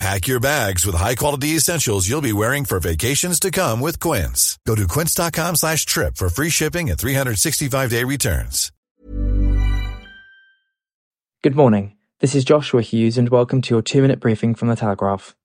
Pack your bags with high-quality essentials you'll be wearing for vacations to come with Quince. Go to quince.com slash trip for free shipping and 365-day returns. Good morning. This is Joshua Hughes and welcome to your two-minute briefing from The Telegraph.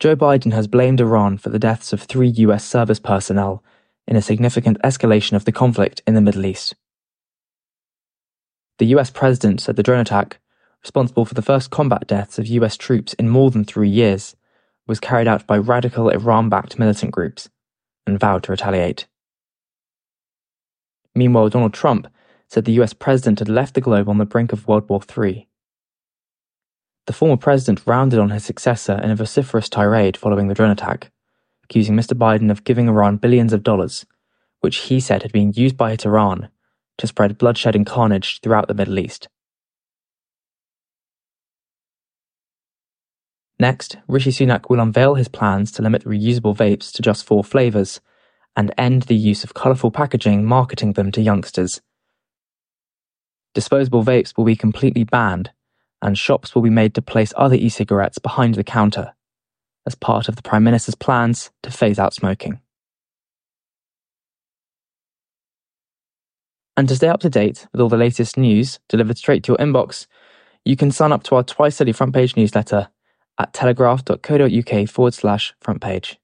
Joe Biden has blamed Iran for the deaths of three US service personnel in a significant escalation of the conflict in the Middle East. The US president said the drone attack responsible for the first combat deaths of US troops in more than three years, was carried out by radical Iran backed militant groups and vowed to retaliate. Meanwhile, Donald Trump said the US president had left the globe on the brink of World War III. The former president rounded on his successor in a vociferous tirade following the drone attack, accusing Mr. Biden of giving Iran billions of dollars, which he said had been used by Tehran to spread bloodshed and carnage throughout the Middle East. Next, Rishi Sunak will unveil his plans to limit reusable vapes to just four flavours and end the use of colourful packaging marketing them to youngsters. Disposable vapes will be completely banned, and shops will be made to place other e cigarettes behind the counter as part of the Prime Minister's plans to phase out smoking. And to stay up to date with all the latest news delivered straight to your inbox, you can sign up to our twice daily front page newsletter at telegraph.co.uk forward slash front page.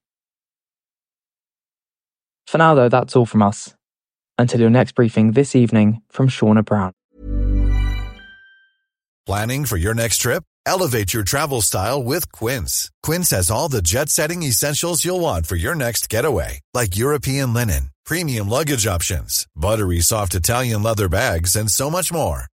For now, though, that's all from us. Until your next briefing this evening from Shauna Brown. Planning for your next trip? Elevate your travel style with Quince. Quince has all the jet setting essentials you'll want for your next getaway, like European linen, premium luggage options, buttery soft Italian leather bags, and so much more.